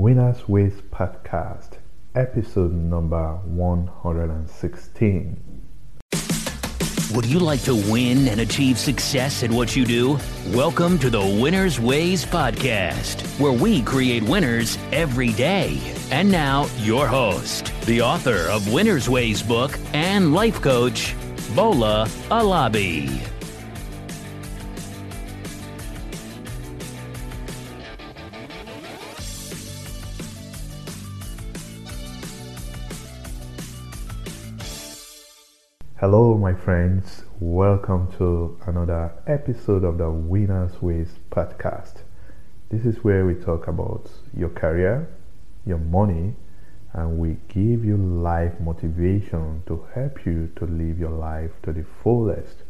Winners Ways Podcast, episode number 116. Would you like to win and achieve success at what you do? Welcome to the Winners Ways Podcast, where we create winners every day. And now, your host, the author of Winners Ways book and life coach, Bola Alabi. Hello, my friends. Welcome to another episode of the Winners Ways podcast. This is where we talk about your career, your money, and we give you life motivation to help you to live your life to the fullest.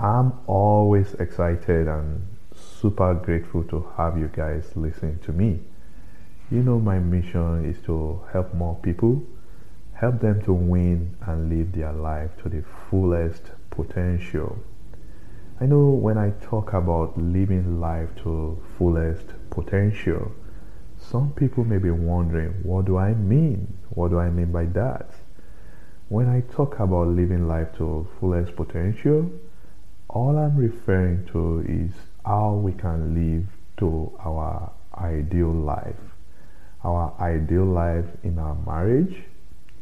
I'm always excited and super grateful to have you guys listening to me. You know, my mission is to help more people help them to win and live their life to the fullest potential. I know when I talk about living life to fullest potential, some people may be wondering, what do I mean? What do I mean by that? When I talk about living life to fullest potential, all I'm referring to is how we can live to our ideal life. Our ideal life in our marriage,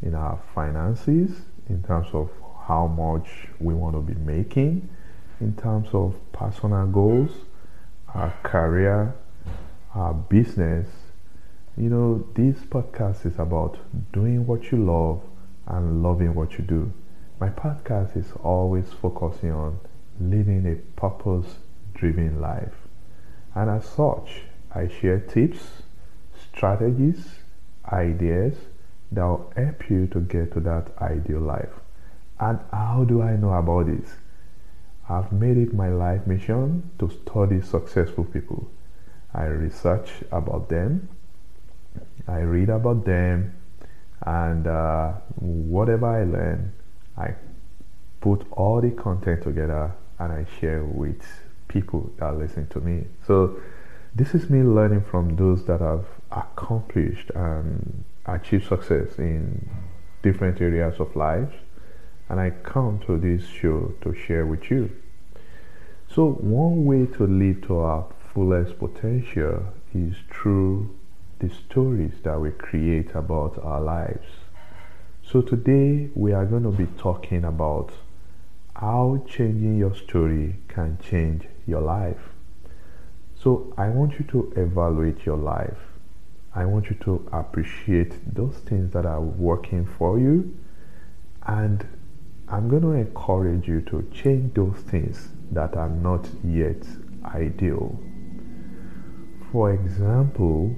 in our finances, in terms of how much we want to be making, in terms of personal goals, our career, our business. You know, this podcast is about doing what you love and loving what you do. My podcast is always focusing on living a purpose driven life. And as such, I share tips, strategies, ideas, that will help you to get to that ideal life. And how do I know about this? I've made it my life mission to study successful people. I research about them, I read about them, and uh, whatever I learn, I put all the content together and I share with people that listen to me. So, this is me learning from those that have accomplished and achieve success in different areas of life and I come to this show to share with you. So one way to live to our fullest potential is through the stories that we create about our lives. So today we are going to be talking about how changing your story can change your life. So I want you to evaluate your life I want you to appreciate those things that are working for you. And I'm going to encourage you to change those things that are not yet ideal. For example,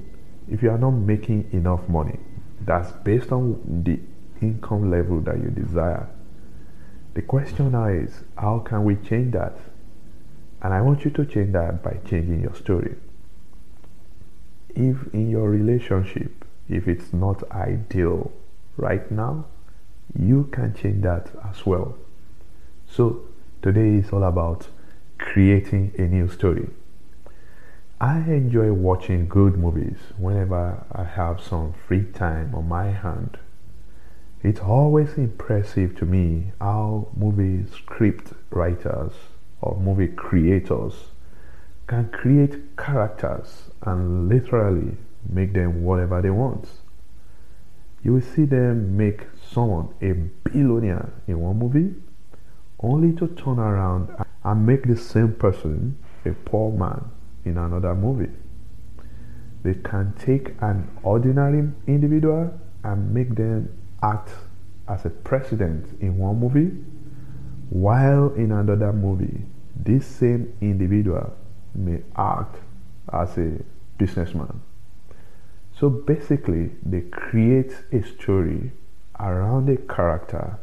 if you are not making enough money, that's based on the income level that you desire. The question now is, how can we change that? And I want you to change that by changing your story if in your relationship, if it's not ideal right now, you can change that as well. So today is all about creating a new story. I enjoy watching good movies whenever I have some free time on my hand. It's always impressive to me how movie script writers or movie creators can create characters and literally make them whatever they want. You will see them make someone a billionaire in one movie, only to turn around and make the same person a poor man in another movie. They can take an ordinary individual and make them act as a president in one movie, while in another movie, this same individual may act as a businessman. So basically, they create a story around a character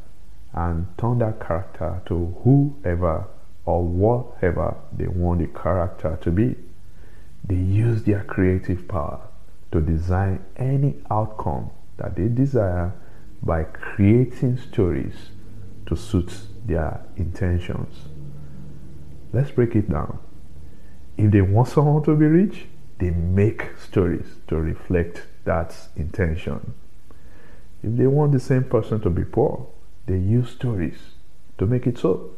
and turn that character to whoever or whatever they want the character to be. They use their creative power to design any outcome that they desire by creating stories to suit their intentions. Let's break it down. If they want someone to be rich, they make stories to reflect that intention. If they want the same person to be poor, they use stories to make it so.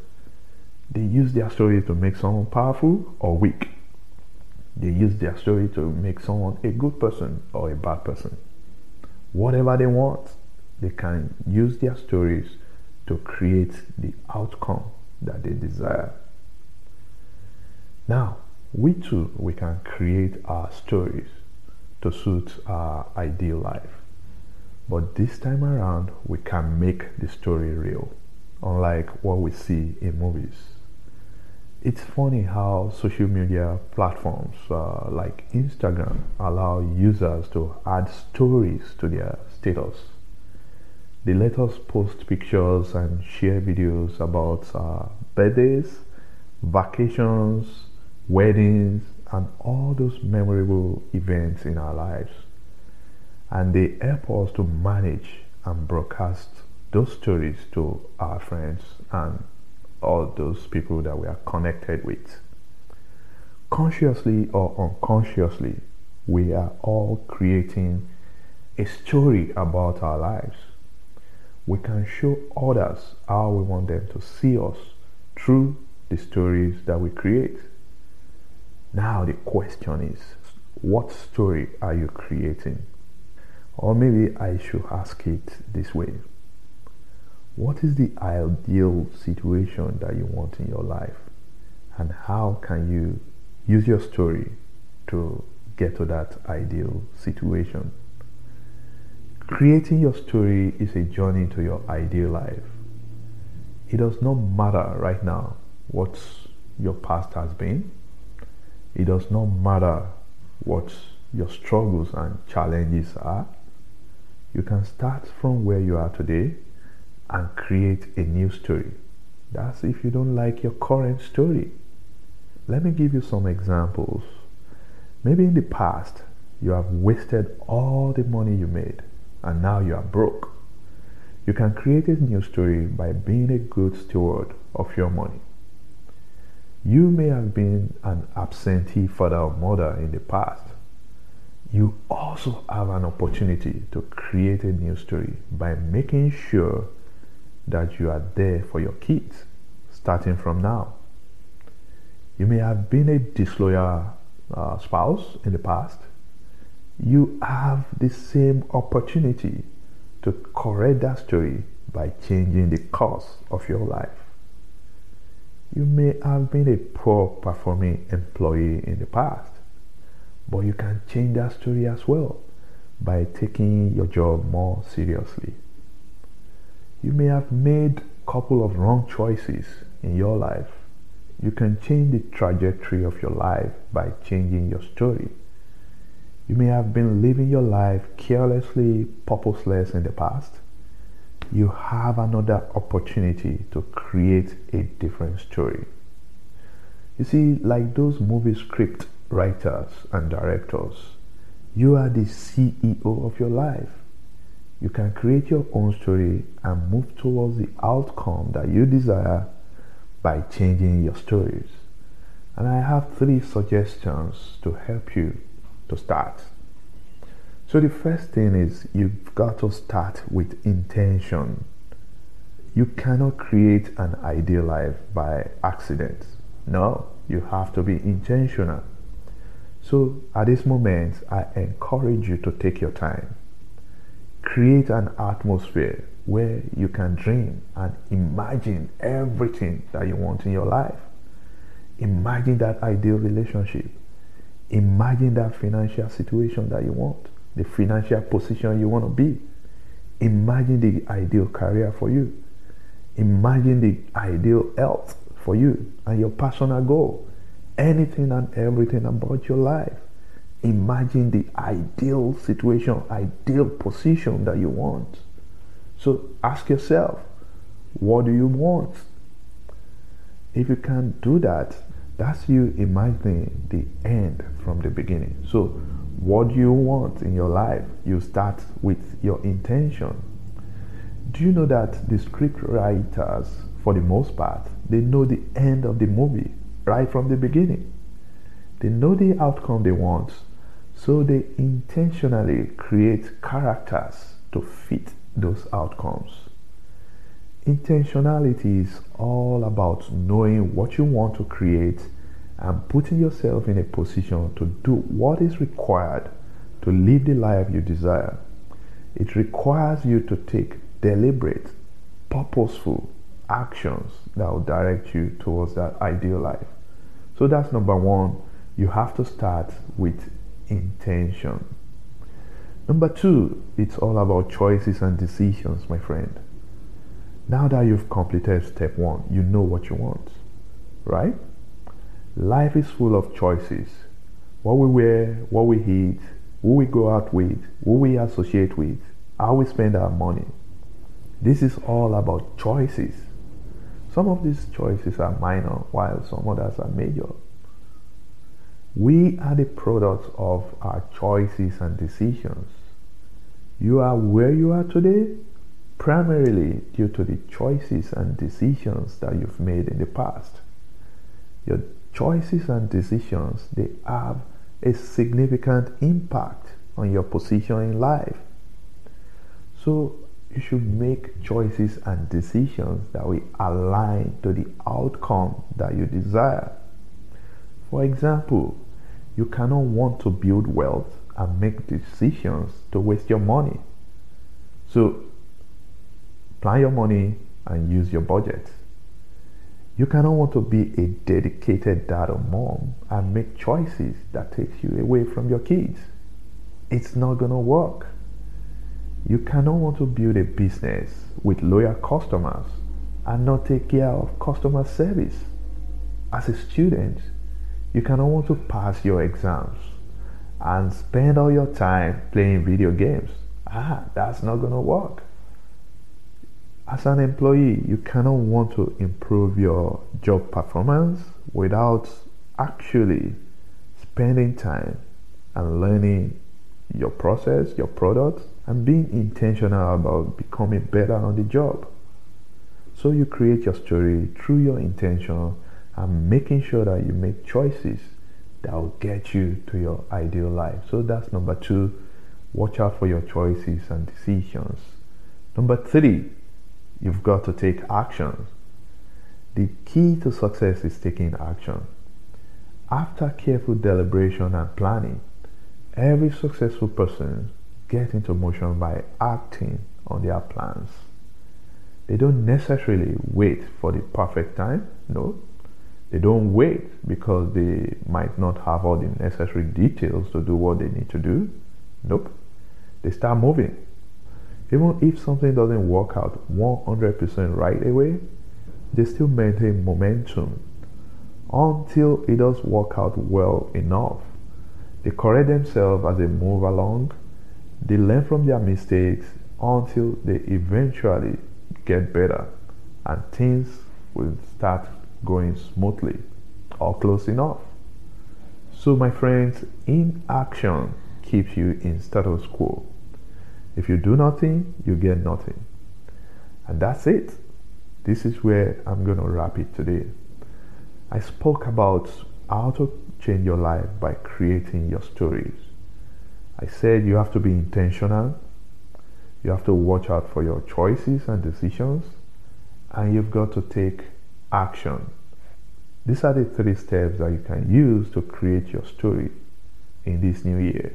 They use their story to make someone powerful or weak. They use their story to make someone a good person or a bad person. Whatever they want, they can use their stories to create the outcome that they desire. Now, we too, we can create our stories to suit our ideal life. But this time around, we can make the story real, unlike what we see in movies. It's funny how social media platforms uh, like Instagram allow users to add stories to their status. They let us post pictures and share videos about uh, birthdays, vacations, weddings, and all those memorable events in our lives. And they help us to manage and broadcast those stories to our friends and all those people that we are connected with. Consciously or unconsciously, we are all creating a story about our lives. We can show others how we want them to see us through the stories that we create. Now the question is, what story are you creating? Or maybe I should ask it this way. What is the ideal situation that you want in your life? And how can you use your story to get to that ideal situation? Creating your story is a journey to your ideal life. It does not matter right now what your past has been it does not matter what your struggles and challenges are. You can start from where you are today and create a new story. That's if you don't like your current story. Let me give you some examples. Maybe in the past, you have wasted all the money you made and now you are broke. You can create a new story by being a good steward of your money. You may have been an absentee father or mother in the past. You also have an opportunity to create a new story by making sure that you are there for your kids starting from now. You may have been a disloyal uh, spouse in the past. You have the same opportunity to correct that story by changing the course of your life. You may have been a poor performing employee in the past, but you can change that story as well by taking your job more seriously. You may have made a couple of wrong choices in your life. You can change the trajectory of your life by changing your story. You may have been living your life carelessly, purposeless in the past you have another opportunity to create a different story. You see, like those movie script writers and directors, you are the CEO of your life. You can create your own story and move towards the outcome that you desire by changing your stories. And I have three suggestions to help you to start. So the first thing is you've got to start with intention. You cannot create an ideal life by accident. No, you have to be intentional. So at this moment, I encourage you to take your time. Create an atmosphere where you can dream and imagine everything that you want in your life. Imagine that ideal relationship. Imagine that financial situation that you want the financial position you want to be. Imagine the ideal career for you. Imagine the ideal health for you and your personal goal. Anything and everything about your life. Imagine the ideal situation, ideal position that you want. So ask yourself, what do you want? If you can't do that, that's you imagining the end from the beginning. So what do you want in your life? You start with your intention. Do you know that the script writers, for the most part, they know the end of the movie right from the beginning? They know the outcome they want So they intentionally create characters to fit those outcomes. Intentionality is all about knowing what you want to create and putting yourself in a position to do what is required to live the life you desire. It requires you to take deliberate, purposeful actions that will direct you towards that ideal life. So that's number one. You have to start with intention. Number two, it's all about choices and decisions, my friend. Now that you've completed step one, you know what you want, right? Life is full of choices. What we wear, what we eat, who we go out with, who we associate with, how we spend our money. This is all about choices. Some of these choices are minor, while some others are major. We are the products of our choices and decisions. You are where you are today primarily due to the choices and decisions that you've made in the past. Your choices and decisions, they have a significant impact on your position in life. So you should make choices and decisions that will align to the outcome that you desire. For example, you cannot want to build wealth and make decisions to waste your money. So plan your money and use your budget. You cannot want to be a dedicated dad or mom and make choices that takes you away from your kids. It's not going to work. You cannot want to build a business with loyal customers and not take care of customer service. As a student, you cannot want to pass your exams and spend all your time playing video games. Ah, that's not going to work as an employee, you cannot want to improve your job performance without actually spending time and learning your process, your product, and being intentional about becoming better on the job. So you create your story through your intention and making sure that you make choices that will get you to your ideal life. So that's number two. Watch out for your choices and decisions. Number three, You've got to take action. The key to success is taking action. After careful deliberation and planning, every successful person gets into motion by acting on their plans. They don't necessarily wait for the perfect time. No. They don't wait because they might not have all the necessary details to do what they need to do. Nope. They start moving. Even if something doesn't work out 100% right away, they still maintain momentum until it does work out well enough. They correct themselves as they move along. They learn from their mistakes until they eventually get better and things will start going smoothly or close enough. So, my friends, inaction keeps you in status quo. If you do nothing, you get nothing. And that's it. This is where I'm going to wrap it today. I spoke about how to change your life by creating your stories. I said you have to be intentional, you have to watch out for your choices and decisions, and you've got to take action. These are the three steps that you can use to create your story in this new year.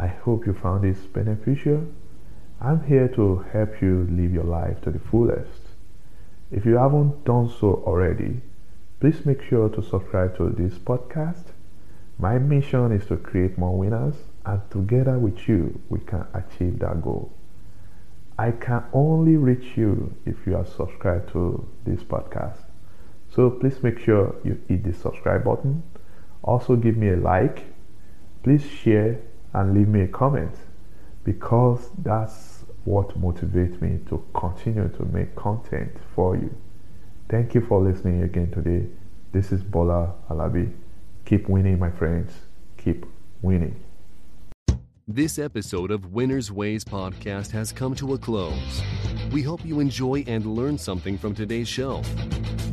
I hope you found this beneficial. I'm here to help you live your life to the fullest. If you haven't done so already, please make sure to subscribe to this podcast. My mission is to create more winners, and together with you, we can achieve that goal. I can only reach you if you are subscribed to this podcast. So please make sure you hit the subscribe button. Also, give me a like. Please share and leave me a comment because that's what motivates me to continue to make content for you. Thank you for listening again today. This is Bola Alabi. Keep winning, my friends. Keep winning. This episode of Winner's Ways podcast has come to a close. We hope you enjoy and learn something from today's show.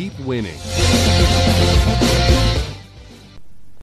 keep winning.